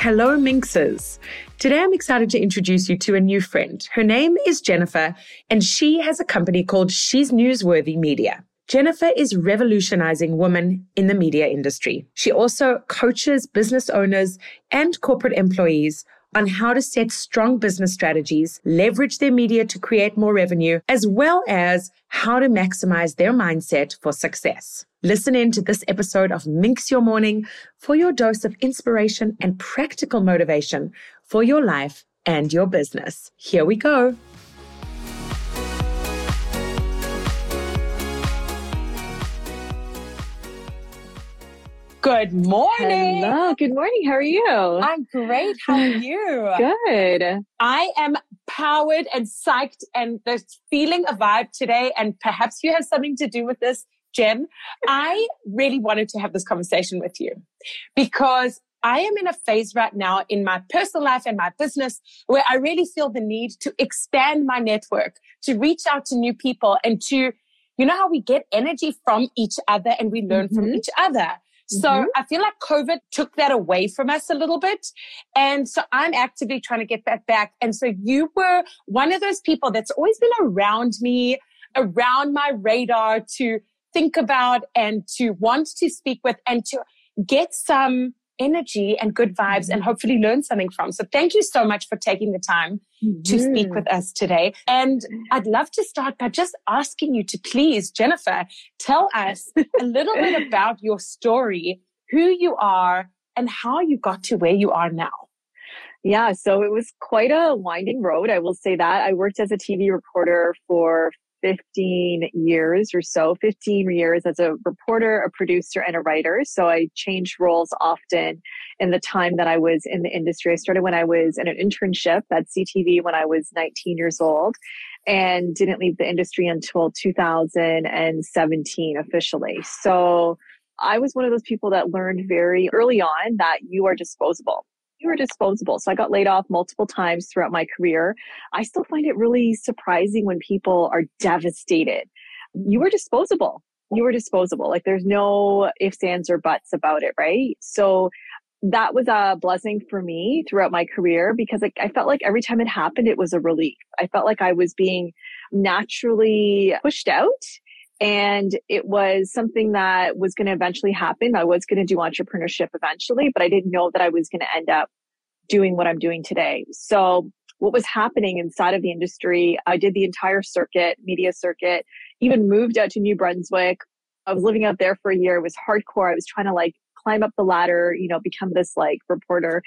Hello, Minxes. Today I'm excited to introduce you to a new friend. Her name is Jennifer, and she has a company called She's Newsworthy Media. Jennifer is revolutionizing women in the media industry. She also coaches business owners and corporate employees on how to set strong business strategies, leverage their media to create more revenue, as well as how to maximize their mindset for success. Listen in to this episode of Minx Your Morning for your dose of inspiration and practical motivation for your life and your business. Here we go. Good morning. Hello. Good morning. How are you? I'm great. How are you? Good. I am powered and psyched and there's feeling a vibe today. And perhaps you have something to do with this Jen, I really wanted to have this conversation with you because I am in a phase right now in my personal life and my business where I really feel the need to expand my network, to reach out to new people and to, you know, how we get energy from each other and we learn mm-hmm. from each other. So mm-hmm. I feel like COVID took that away from us a little bit. And so I'm actively trying to get that back. And so you were one of those people that's always been around me, around my radar to think about and to want to speak with and to get some energy and good vibes mm-hmm. and hopefully learn something from. So thank you so much for taking the time mm-hmm. to speak with us today. And I'd love to start by just asking you to please, Jennifer, tell us a little bit about your story, who you are and how you got to where you are now. Yeah, so it was quite a winding road. I will say that. I worked as a TV reporter for 15 years or so, 15 years as a reporter, a producer, and a writer. So I changed roles often in the time that I was in the industry. I started when I was in an internship at CTV when I was 19 years old and didn't leave the industry until 2017 officially. So I was one of those people that learned very early on that you are disposable you were disposable. So I got laid off multiple times throughout my career. I still find it really surprising when people are devastated. You were disposable. You were disposable. Like there's no ifs, ands, or buts about it, right? So that was a blessing for me throughout my career because like, I felt like every time it happened, it was a relief. I felt like I was being naturally pushed out and it was something that was going to eventually happen. I was going to do entrepreneurship eventually, but I didn't know that I was going to end up doing what I'm doing today. So what was happening inside of the industry, I did the entire circuit, media circuit, even moved out to New Brunswick. I was living out there for a year. It was hardcore. I was trying to like climb up the ladder, you know, become this like reporter.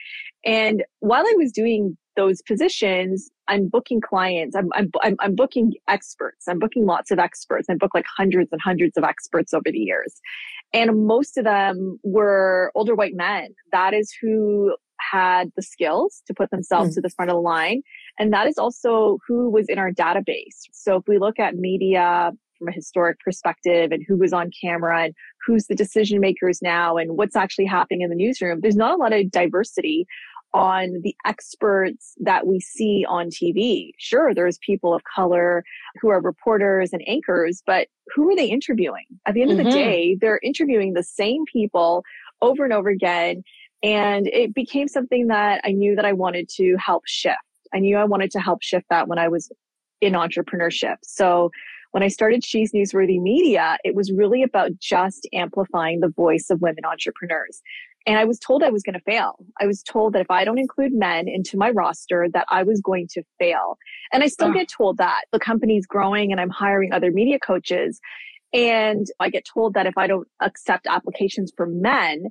And while I was doing those positions, I'm booking clients. I'm, I'm, I'm, I'm booking experts. I'm booking lots of experts. I book like hundreds and hundreds of experts over the years. And most of them were older white men. That is who had the skills to put themselves mm. to the front of the line. And that is also who was in our database. So if we look at media from a historic perspective and who was on camera and who's the decision makers now and what's actually happening in the newsroom, there's not a lot of diversity on the experts that we see on TV. Sure, there's people of color who are reporters and anchors, but who are they interviewing? At the end mm-hmm. of the mm-hmm. day, they're interviewing the same people over and over again. And it became something that I knew that I wanted to help shift. I knew I wanted to help shift that when I was in entrepreneurship. So when I started She's Newsworthy Media, it was really about just amplifying the voice of women entrepreneurs. And I was told I was going to fail. I was told that if I don't include men into my roster, that I was going to fail. And I still get told that the company's growing and I'm hiring other media coaches. And I get told that if I don't accept applications for men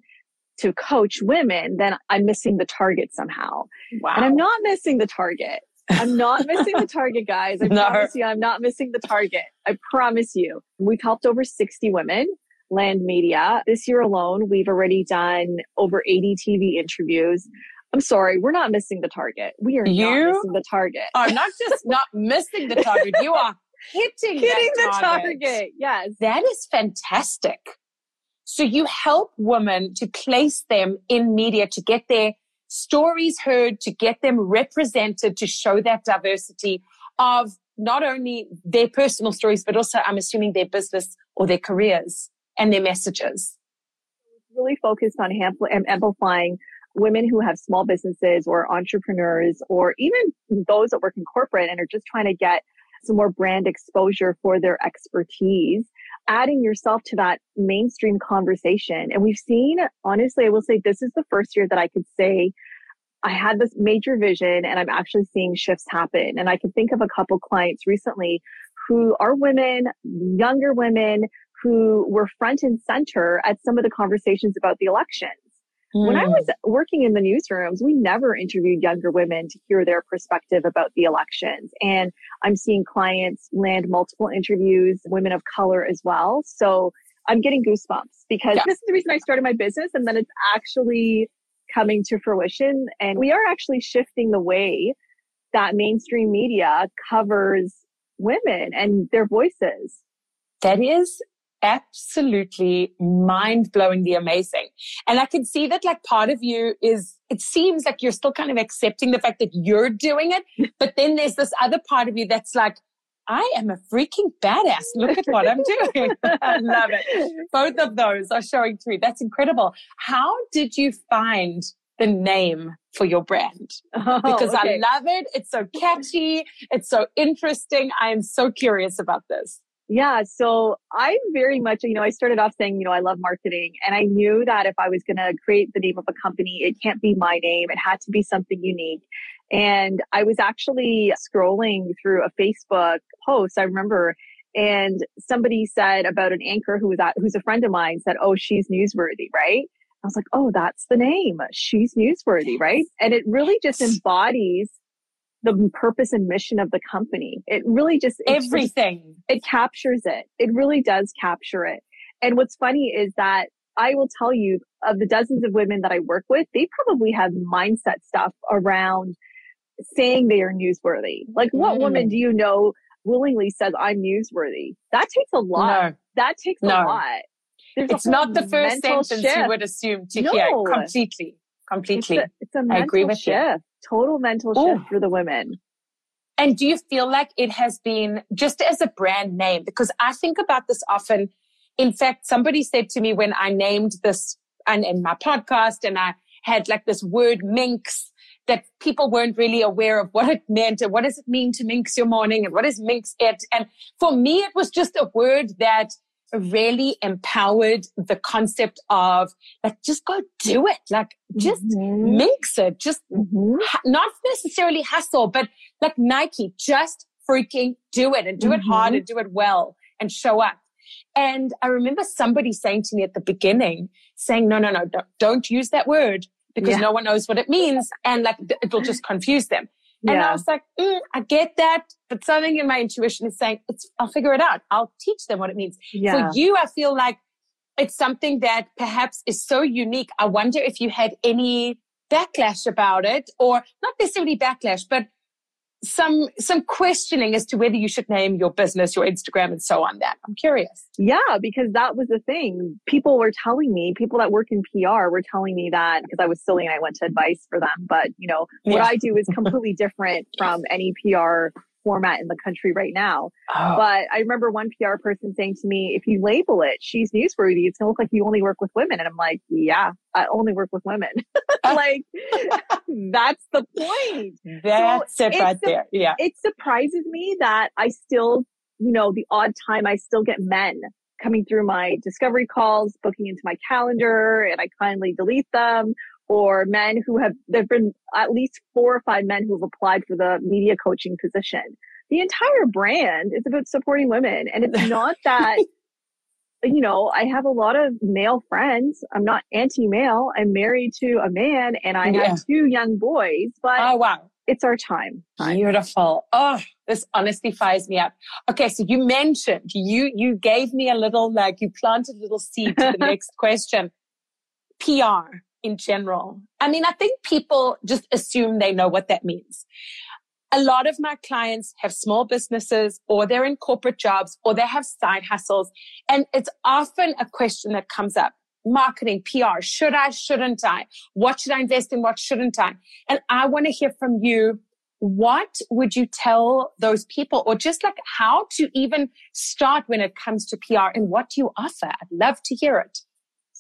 to coach women, then I'm missing the target somehow. Wow. And I'm not missing the target. I'm not missing the target, guys. I no. promise you, I'm not missing the target. I promise you. We've helped over 60 women Land Media. This year alone, we've already done over 80 TV interviews. I'm sorry, we're not missing the target. We are you not missing the target. Are not just not missing the target. You are hitting, hitting the target. target. Yes. That is fantastic. So you help women to place them in media to get their stories heard, to get them represented, to show that diversity of not only their personal stories, but also I'm assuming their business or their careers and their messages. Really focused on amplifying women who have small businesses or entrepreneurs or even those that work in corporate and are just trying to get some more brand exposure for their expertise, adding yourself to that mainstream conversation. And we've seen, honestly, I will say this is the first year that I could say I had this major vision and I'm actually seeing shifts happen. And I can think of a couple clients recently who are women, younger women who were front and center at some of the conversations about the elections. Mm. When I was hmm. working in the newsrooms, we never interviewed younger women to hear their perspective about the elections. And I'm seeing clients land multiple interviews, women of color as well. So I'm getting goosebumps because yeah. this is the reason I started my business. And then it's actually coming to fruition. And we are actually shifting the way that mainstream media covers women and their voices. That is absolutely mind blowingly amazing. And I can see that like part of you is, it seems like you're still kind of accepting the fact that you're doing it. But then there's this other part of you that's like, I am a freaking badass. Look at what I'm doing. I love it. Both of those are showing through. That's incredible. How did you find the name for your brand? Oh, because okay. I love it. It's so catchy. It's so interesting. I am so curious about this. Yeah. So I'm very much, you know, I started off saying, you know, I love marketing and I knew that if I was going to create the name of a company, it can't be my name. It had to be something unique. And I was actually scrolling through a Facebook post. I remember and somebody said about an anchor who was at, who's a friend of mine said, Oh, she's newsworthy, right? I was like, Oh, that's the name. She's newsworthy, right? And it really just embodies the purpose and mission of the company. It really just everything. Just, it captures it. It really does capture it. And what's funny is that I will tell you of the dozens of women that I work with, they probably have mindset stuff around saying they are newsworthy. Like what mm. woman do you know willingly says I'm newsworthy? That takes a lot. No. That takes no. a lot. There's it's not the first sentence shift. you would assume to no. hear completely. Completely. It's a, it's a I agree with shift. You total mental Ooh. shift for the women. And do you feel like it has been just as a brand name? Because I think about this often. In fact, somebody said to me when I named this and in my podcast and I had like this word minx that people weren't really aware of what it meant and what does it mean to minx your morning and what is minx it. And for me, it was just a word that really empowered the concept of like just go do it like just mm-hmm. mix it just mm-hmm. ha- not necessarily hustle but like nike just freaking do it and do mm-hmm. it hard and do it well and show up and i remember somebody saying to me at the beginning saying no no no don't, don't use that word because yeah. no one knows what it means and like it will just confuse them and yeah. I was like, mm, I get that, but something in my intuition is saying, it's, I'll figure it out. I'll teach them what it means. Yeah. For you, I feel like it's something that perhaps is so unique. I wonder if you had any backlash about it or not necessarily backlash, but some some questioning as to whether you should name your business, your Instagram, and so on. That I'm curious. Yeah, because that was the thing. People were telling me, people that work in PR were telling me that because I was silly and I went to advice for them. But you know, what yeah. I do is completely different from any PR format in the country right now. Oh. But I remember one PR person saying to me, if you label it, she's newsworthy, it's going to look like you only work with women. And I'm like, yeah, I only work with women. Oh. like, that's the point. That's so it right there. Yeah. It surprises me that I still, you know, the odd time I still get men coming through my discovery calls, booking into my calendar, and I kindly delete them or men who have, there have been at least four or five men who have applied for the media coaching position. The entire brand is about supporting women. And it's not that, you know, I have a lot of male friends. I'm not anti male. I'm married to a man and I yeah. have two young boys, but oh, wow. it's our time. Beautiful. Oh, This honestly fires me up. Okay. So you mentioned you, you gave me a little, like you planted a little seed to the next question. PR in general. I mean, I think people just assume they know what that means. A lot of my clients have small businesses or they're in corporate jobs or they have side hustles. And it's often a question that comes up. Marketing, PR, should I, shouldn't I? What should I invest in? What shouldn't I? And I want to hear from you. What would you tell those people or just like how to even start when it comes to PR and what do you offer? I'd love to hear it.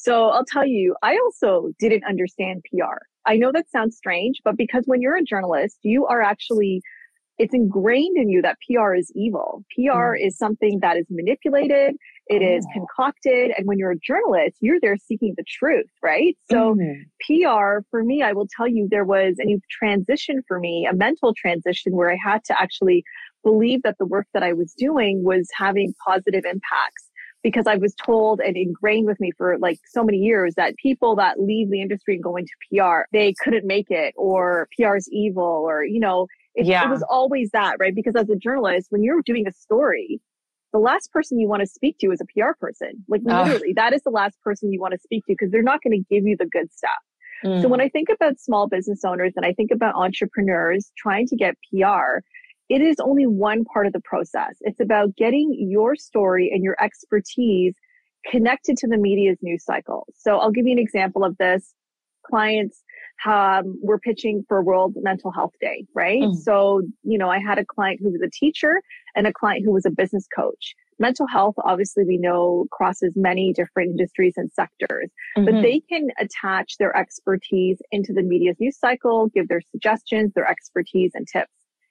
So I'll tell you, I also didn't understand PR. I know that sounds strange, but because when you're a journalist, you are actually, it's ingrained in you that PR is evil. PR mm. is something that is manipulated, it oh. is concocted. And when you're a journalist, you're there seeking the truth, right? So mm. PR for me, I will tell you, there was a new transition for me, a mental transition where I had to actually believe that the work that I was doing was having positive impacts because I was told and ingrained with me for like so many years that people that leave the industry and go into PR, they couldn't make it or PR is evil or, you know, it, yeah. it was always that, right? Because as a journalist, when you're doing a story, the last person you want to speak to is a PR person. Like literally, that is the last person you want to speak to because they're not going to give you the good stuff. Mm. So when I think about small business owners and I think about entrepreneurs trying to get PR, it is only one part of the process. It's about getting your story and your expertise connected to the media's news cycle. So I'll give you an example of this. Clients um, were pitching for World Mental Health Day, right? Mm. So, you know, I had a client who was a teacher and a client who was a business coach. Mental health, obviously, we know crosses many different industries and sectors, mm-hmm. but they can attach their expertise into the media's news cycle, give their suggestions, their expertise and tips.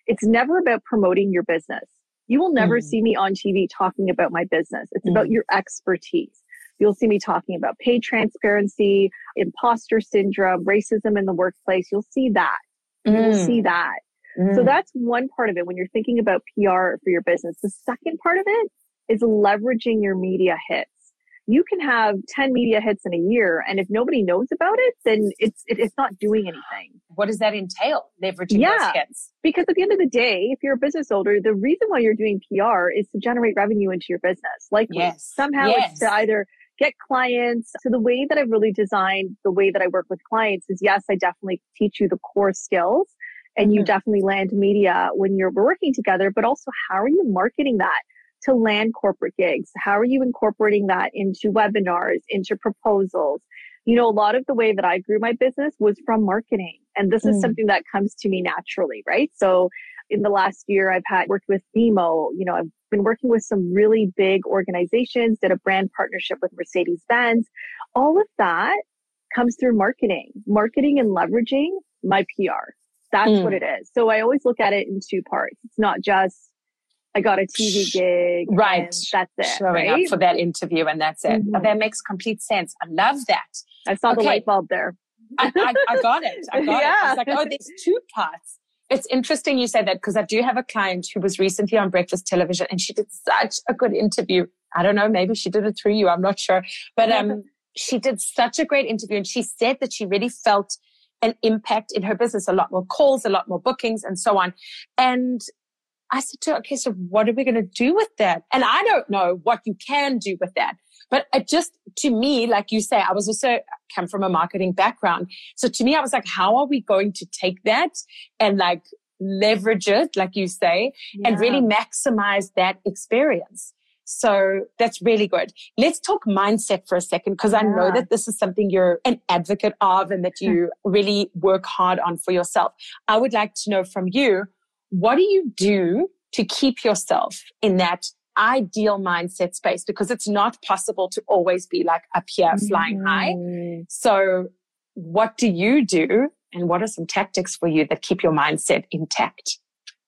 It's never about promoting your business. You will never mm. see me on TV talking about my business. It's mm. about your expertise. You'll see me talking about pay transparency, imposter syndrome, racism in the workplace. You'll see that. Mm. You'll see that. So mm. that's one part of it when you're thinking about PR for your business. The second part of it is leveraging your media hits you can have 10 media hits in a year and if nobody knows about it then it's it, it's not doing anything what does that entail leveraging yeah, those hits because at the end of the day if you're a business owner the reason why you're doing pr is to generate revenue into your business like yes. somehow yes. it's to either get clients so the way that i've really designed the way that i work with clients is yes i definitely teach you the core skills and mm-hmm. you definitely land media when you're working together but also how are you marketing that to land corporate gigs? How are you incorporating that into webinars, into proposals? You know, a lot of the way that I grew my business was from marketing. And this mm. is something that comes to me naturally, right? So in the last year, I've had worked with BMO. You know, I've been working with some really big organizations, did a brand partnership with Mercedes Benz. All of that comes through marketing, marketing and leveraging my PR. That's mm. what it is. So I always look at it in two parts. It's not just I got a TV gig. Right. that's it. Showing right? up for that interview and that's it. Mm-hmm. That makes complete sense. I love that. I saw okay. the light bulb there. I, I, I, got it. I got yeah. it. I was like, oh, there's two parts. It's interesting you say that because I do have a client who was recently on breakfast television and she did such a good interview. I don't know, maybe she did it through you. I'm not sure. But um, she did such a great interview and she said that she really felt an impact in her business, a lot more calls, a lot more bookings and so on. And I said to her, okay, so what are we going to do with that? And I don't know what you can do with that. But it just, to me, like you say, I was also come from a marketing background. So to me, I was like, how are we going to take that and like leverage it, like you say, yeah. and really maximize that experience? So that's really good. Let's talk mindset for a second, because yeah. I know that this is something you're an advocate of and that you really work hard on for yourself. I would like to know from you, what do you do to keep yourself in that ideal mindset space? Because it's not possible to always be like up here flying mm-hmm. high. So what do you do? And what are some tactics for you that keep your mindset intact?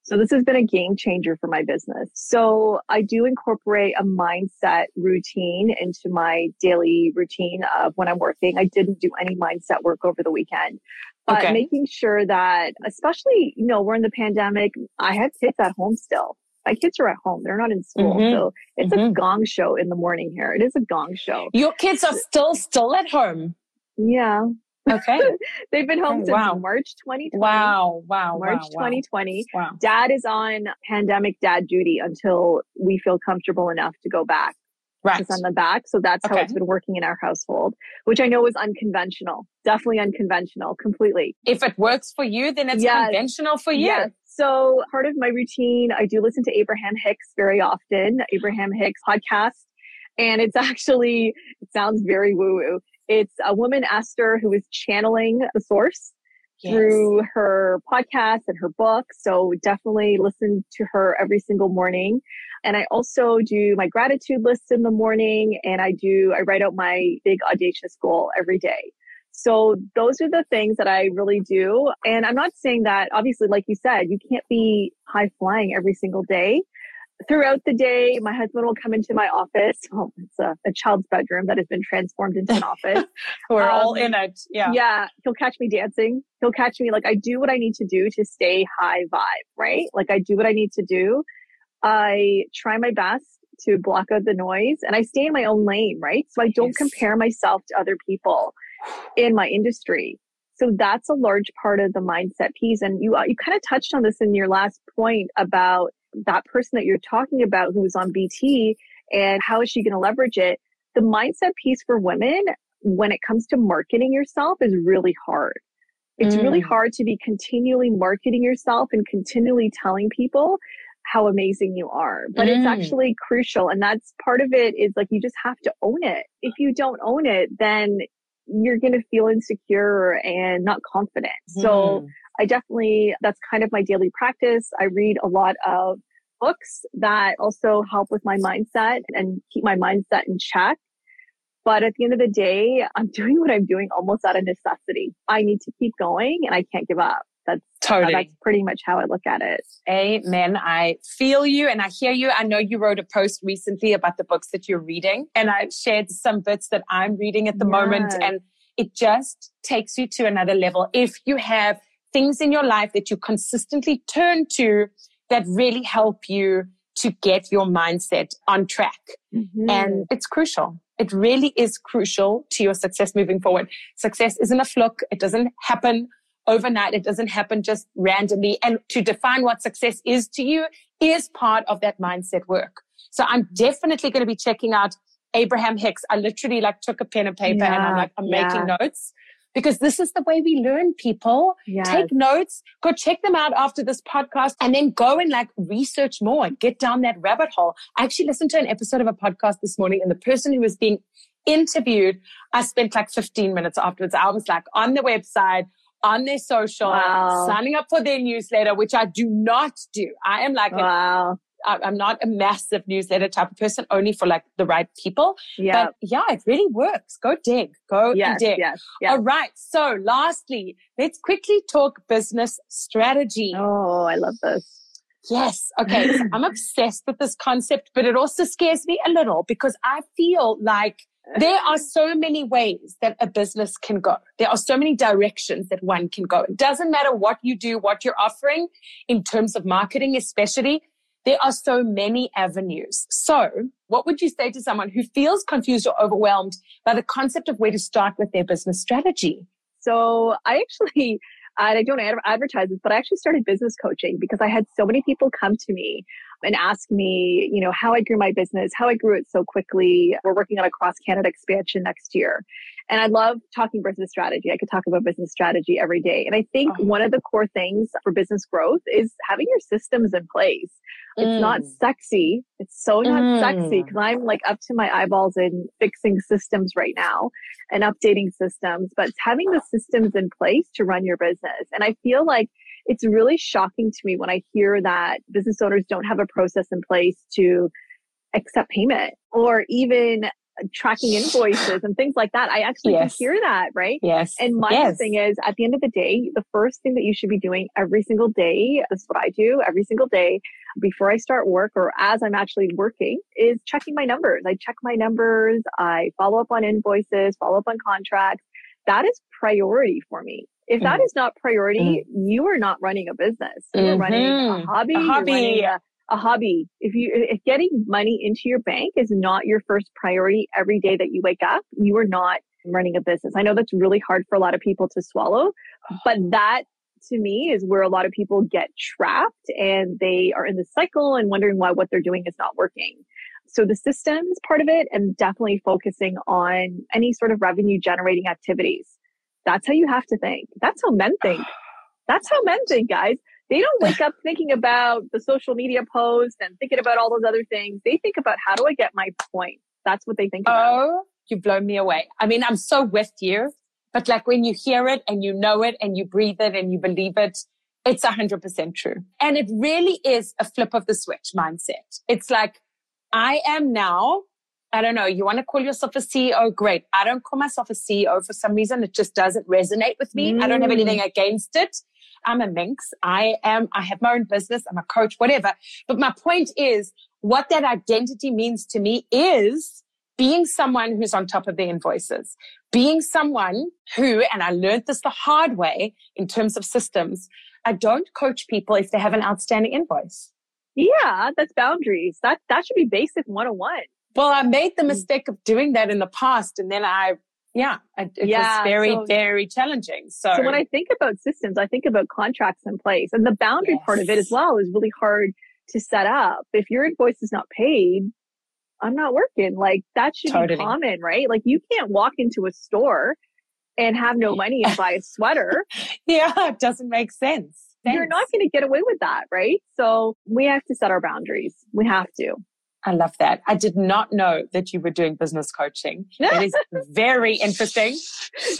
So this has been a game changer for my business. So I do incorporate a mindset routine into my daily routine of when I'm working. I didn't do any mindset work over the weekend. But okay. making sure that, especially, you know, we're in the pandemic, I have kids at home still. My kids are at home. They're not in school. Mm-hmm. So it's mm-hmm. a gong show in the morning here. It is a gong show. Your kids are still, still at home. Yeah. Okay. They've been home since wow. March 2020. Wow. Wow. March wow, 2020. Wow. Dad is on pandemic dad duty until we feel comfortable enough to go back. Right. on the back. So that's okay. how it's been working in our household, which I know is unconventional. Definitely unconventional, completely. If it works for you, then it's yes. conventional for you. Yes. So part of my routine, I do listen to Abraham Hicks very often, Abraham Hicks podcast. And it's actually, it sounds very woo woo. It's a woman, Esther, who is channeling the source through her podcast and her book. So definitely listen to her every single morning. And I also do my gratitude list in the morning and I do, I write out my big audacious goal every day. So those are the things that I really do. And I'm not saying that, obviously, like you said, you can't be high flying every single day. Throughout the day, my husband will come into my office. Oh, it's a, a child's bedroom that has been transformed into an office. We're um, all in it. Yeah. Yeah. He'll catch me dancing. He'll catch me like I do what I need to do to stay high vibe, right? Like I do what I need to do I try my best to block out the noise and I stay in my own lane, right? So I don't yes. compare myself to other people in my industry. So that's a large part of the mindset piece. And you, uh, you kind of touched on this in your last point about that person that you're talking about who was on BT and how is she going to leverage it? The mindset piece for women when it comes to marketing yourself is really hard. It's mm. really hard to be continually marketing yourself and continually telling people how amazing you are. But mm. it's actually crucial. And that's part of it is like you just have to own it. If you don't own it, then you're going to feel insecure and not confident. Mm. So I definitely, that's kind of my daily practice. I read a lot of books that also help with my mindset and keep my mindset in check. But at the end of the day, I'm doing what I'm doing almost out of necessity. I need to keep going and I can't give up. That's totally. that's pretty much how I look at it. Amen. I feel you and I hear you. I know you wrote a post recently about the books that you're reading, and I shared some bits that I'm reading at the yes. moment, and it just takes you to another level. If you have things in your life that you consistently turn to that really help you to get your mindset on track, mm-hmm. and it's crucial. It really is crucial to your success moving forward. Success isn't a fluke. It doesn't happen overnight. It doesn't happen just randomly. And to define what success is to you is part of that mindset work. So I'm definitely going to be checking out Abraham Hicks. I literally like took a pen and paper yeah, and I'm like, I'm yeah. making notes because this is the way we learn people. Yes. Take notes, go check them out after this podcast and then go and like research more and get down that rabbit hole. I actually listened to an episode of a podcast this morning and the person who was being interviewed, I spent like 15 minutes afterwards. I was like on the website, on their social, wow. signing up for their newsletter, which I do not do. I am like, wow. I'm not a massive newsletter type of person, only for like the right people. Yeah. But yeah, it really works. Go dig. Go yes, dig. Yes, yes. All right. So lastly, let's quickly talk business strategy. Oh, I love this. Yes. Okay. so I'm obsessed with this concept, but it also scares me a little because I feel like there are so many ways that a business can go. There are so many directions that one can go. It doesn't matter what you do, what you're offering in terms of marketing, especially. There are so many avenues. So what would you say to someone who feels confused or overwhelmed by the concept of where to start with their business strategy? So I actually, I don't advertise this, but I actually started business coaching because I had so many people come to me and ask me, you know, how I grew my business, how I grew it so quickly. We're working on a cross Canada expansion next year. And I love talking business strategy. I could talk about business strategy every day. And I think oh. one of the core things for business growth is having your systems in place. It's mm. not sexy. It's so not mm. sexy because I'm like up to my eyeballs in fixing systems right now and updating systems, but having the systems in place to run your business. And I feel like it's really shocking to me when I hear that business owners don't have a process in place to accept payment or even tracking invoices and things like that. I actually yes. hear that, right? Yes. And my yes. thing is at the end of the day, the first thing that you should be doing every single day, this is what I do every single day before I start work or as I'm actually working is checking my numbers. I check my numbers. I follow up on invoices, follow up on contracts. That is priority for me. If that mm. is not priority, mm. you are not running a business. You're mm-hmm. running a hobby. A hobby. A, a, hobby. If you if getting money into your bank is not your first priority every day that you wake up, you are not running a business. I know that's really hard for a lot of people to swallow, but that to me is where a lot of people get trapped and they are in the cycle and wondering why what they're doing is not working. So the systems part of it and definitely focusing on any sort of revenue generating activities. That's how you have to think. That's how men think. That's how men think, guys. They don't wake up thinking about the social media post and thinking about all those other things. They think about how do I get my point? That's what they think about. Oh, you blow me away. I mean, I'm so with you, but like when you hear it and you know it and you breathe it and you believe it, it's 100% true. And it really is a flip of the switch mindset. It's like, I am now, I don't know, you want to call yourself a CEO? Great. I don't call myself a CEO for some reason. It just doesn't resonate with me. Mm. I don't have anything mm. against it. I'm a minx. I am, I have my own business. I'm a coach, whatever. But my point is what that identity means to me is being someone who's on top of the invoices, being someone who, and I learned this the hard way in terms of systems, I don't coach people if they have an outstanding invoice. Yeah, that's boundaries. That that should be basic 101. Well, I made the mm. mistake of doing that in the past and then I yeah, it, it yeah, was very, so, very challenging. So, so when I think about systems, I think about contracts in place and the boundary yes. part of it as well is really hard to set up. If your invoice is not paid, I'm not working. Like that should totally. be common, right? Like you can't walk into a store and have no money and buy a sweater. yeah, it doesn't make sense. Thanks. You're not going to get away with that, right? So we have to set our boundaries. We have to. I love that. I did not know that you were doing business coaching. It is very interesting.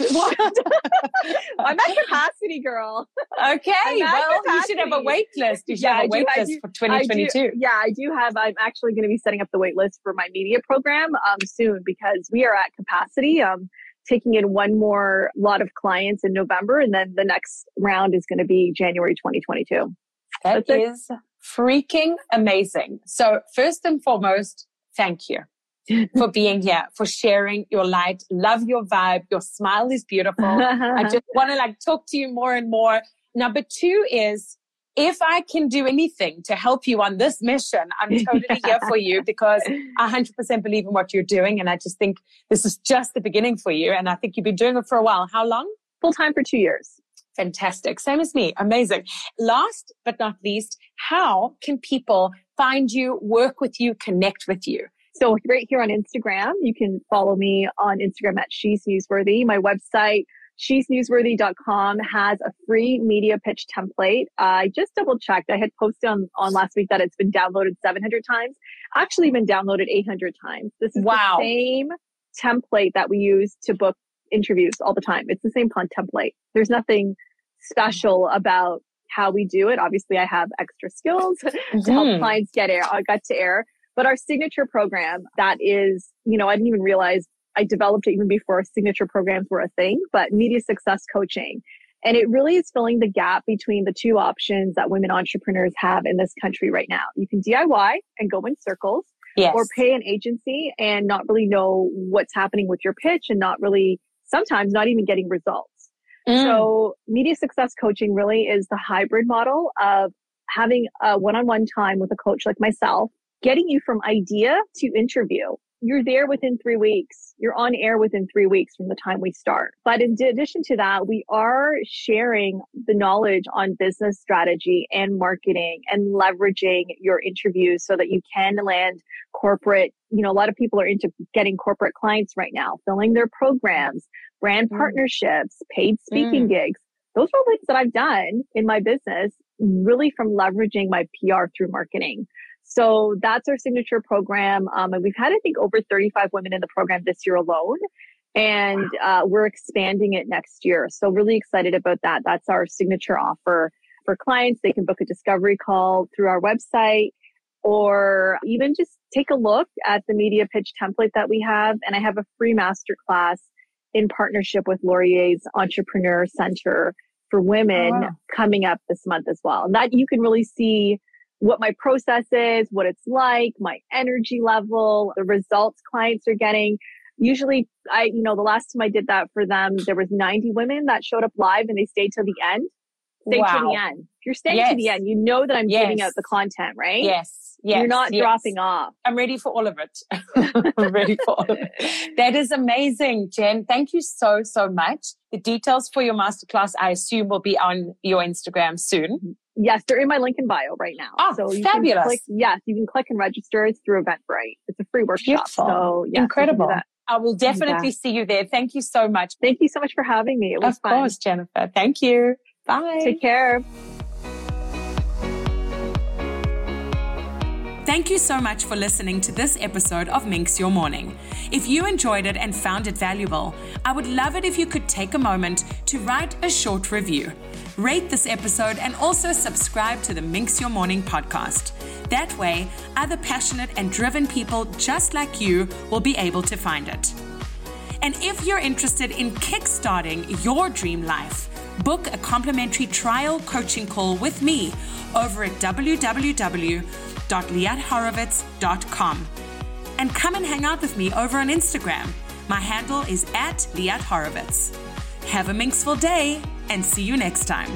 I'm at capacity, girl. Okay. Well, capacity. you should have a wait list. You should yeah, have a wait do, list do, for 2022. I do, yeah, I do have. I'm actually going to be setting up the wait list for my media program um, soon because we are at capacity. Um, taking in one more lot of clients in November, and then the next round is going to be January 2022. That That's is it freaking amazing. So first and foremost, thank you for being here, for sharing your light. Love your vibe. Your smile is beautiful. I just want to like talk to you more and more. Number two is if I can do anything to help you on this mission, I'm totally yeah. here for you because I 100% believe in what you're doing. And I just think this is just the beginning for you. And I think you've been doing it for a while. How long? Full time for two years. Fantastic. Same as me. Amazing. Last but not least, how can people find you, work with you, connect with you? So right here on Instagram, you can follow me on Instagram at She's Newsworthy. My website, she'snewsworthy.com has a free media pitch template. I just double checked. I had posted on, on last week that it's been downloaded 700 times, actually been downloaded 800 times. This is wow. the same template that we use to book interviews all the time. It's the same template. There's nothing special about how we do it. Obviously, I have extra skills mm-hmm. to help mm-hmm. clients get air, I uh, got to air. But our signature program, that is, you know, I didn't even realize I developed it even before signature programs were a thing, but media success coaching. And it really is filling the gap between the two options that women entrepreneurs have in this country right now. You can DIY and go in circles yes. or pay an agency and not really know what's happening with your pitch and not really sometimes not even getting results. Mm. So media success coaching really is the hybrid model of having a one-on-one time with a coach like myself, getting you from idea to interview. You're there within three weeks. You're on air within three weeks from the time we start. But in addition to that, we are sharing the knowledge on business strategy and marketing and leveraging your interviews so that you can land corporate. You know, a lot of people are into getting corporate clients right now, filling their programs, brand mm. partnerships, paid speaking mm. gigs. Those are things that I've done in my business, really from leveraging my PR through marketing. So that's our signature program. Um, and we've had, I think, over 35 women in the program this year alone. And uh, we're expanding it next year. So really excited about that. That's our signature offer for clients. They can book a discovery call through our website or even just take a look at the media pitch template that we have. And I have a free masterclass in partnership with Laurier's Entrepreneur Center for Women oh, wow. coming up this month as well. And that you can really see what my process is, what it's like, my energy level, the results clients are getting. Usually I, you know, the last time I did that for them, there was 90 women that showed up live and they stayed till the end. Stayed wow. till the end. If you're staying yes. to the end, you know that I'm yes. giving out the content, right? Yes. Yes, You're not yes. dropping off. I'm ready for all of it. I'm ready for all of it. That is amazing, Jen. Thank you so, so much. The details for your masterclass, I assume, will be on your Instagram soon. Mm-hmm. Yes, they're in my link in bio right now. Oh, so you fabulous. Can click, yes, you can click and register. It's through Eventbrite. It's a free workshop. Beautiful. So, yes, Incredible. I will definitely see you there. Thank you so much. Thank you so much for having me. It was of fun. Of course, Jennifer. Thank you. Bye. Take care. Thank you so much for listening to this episode of Minx Your Morning. If you enjoyed it and found it valuable, I would love it if you could take a moment to write a short review. Rate this episode and also subscribe to the Minx Your Morning podcast. That way, other passionate and driven people just like you will be able to find it. And if you're interested in kickstarting your dream life, book a complimentary trial coaching call with me over at www www.liathorowitz.com. And come and hang out with me over on Instagram. My handle is at Liat Horowitz. Have a minxful day and see you next time.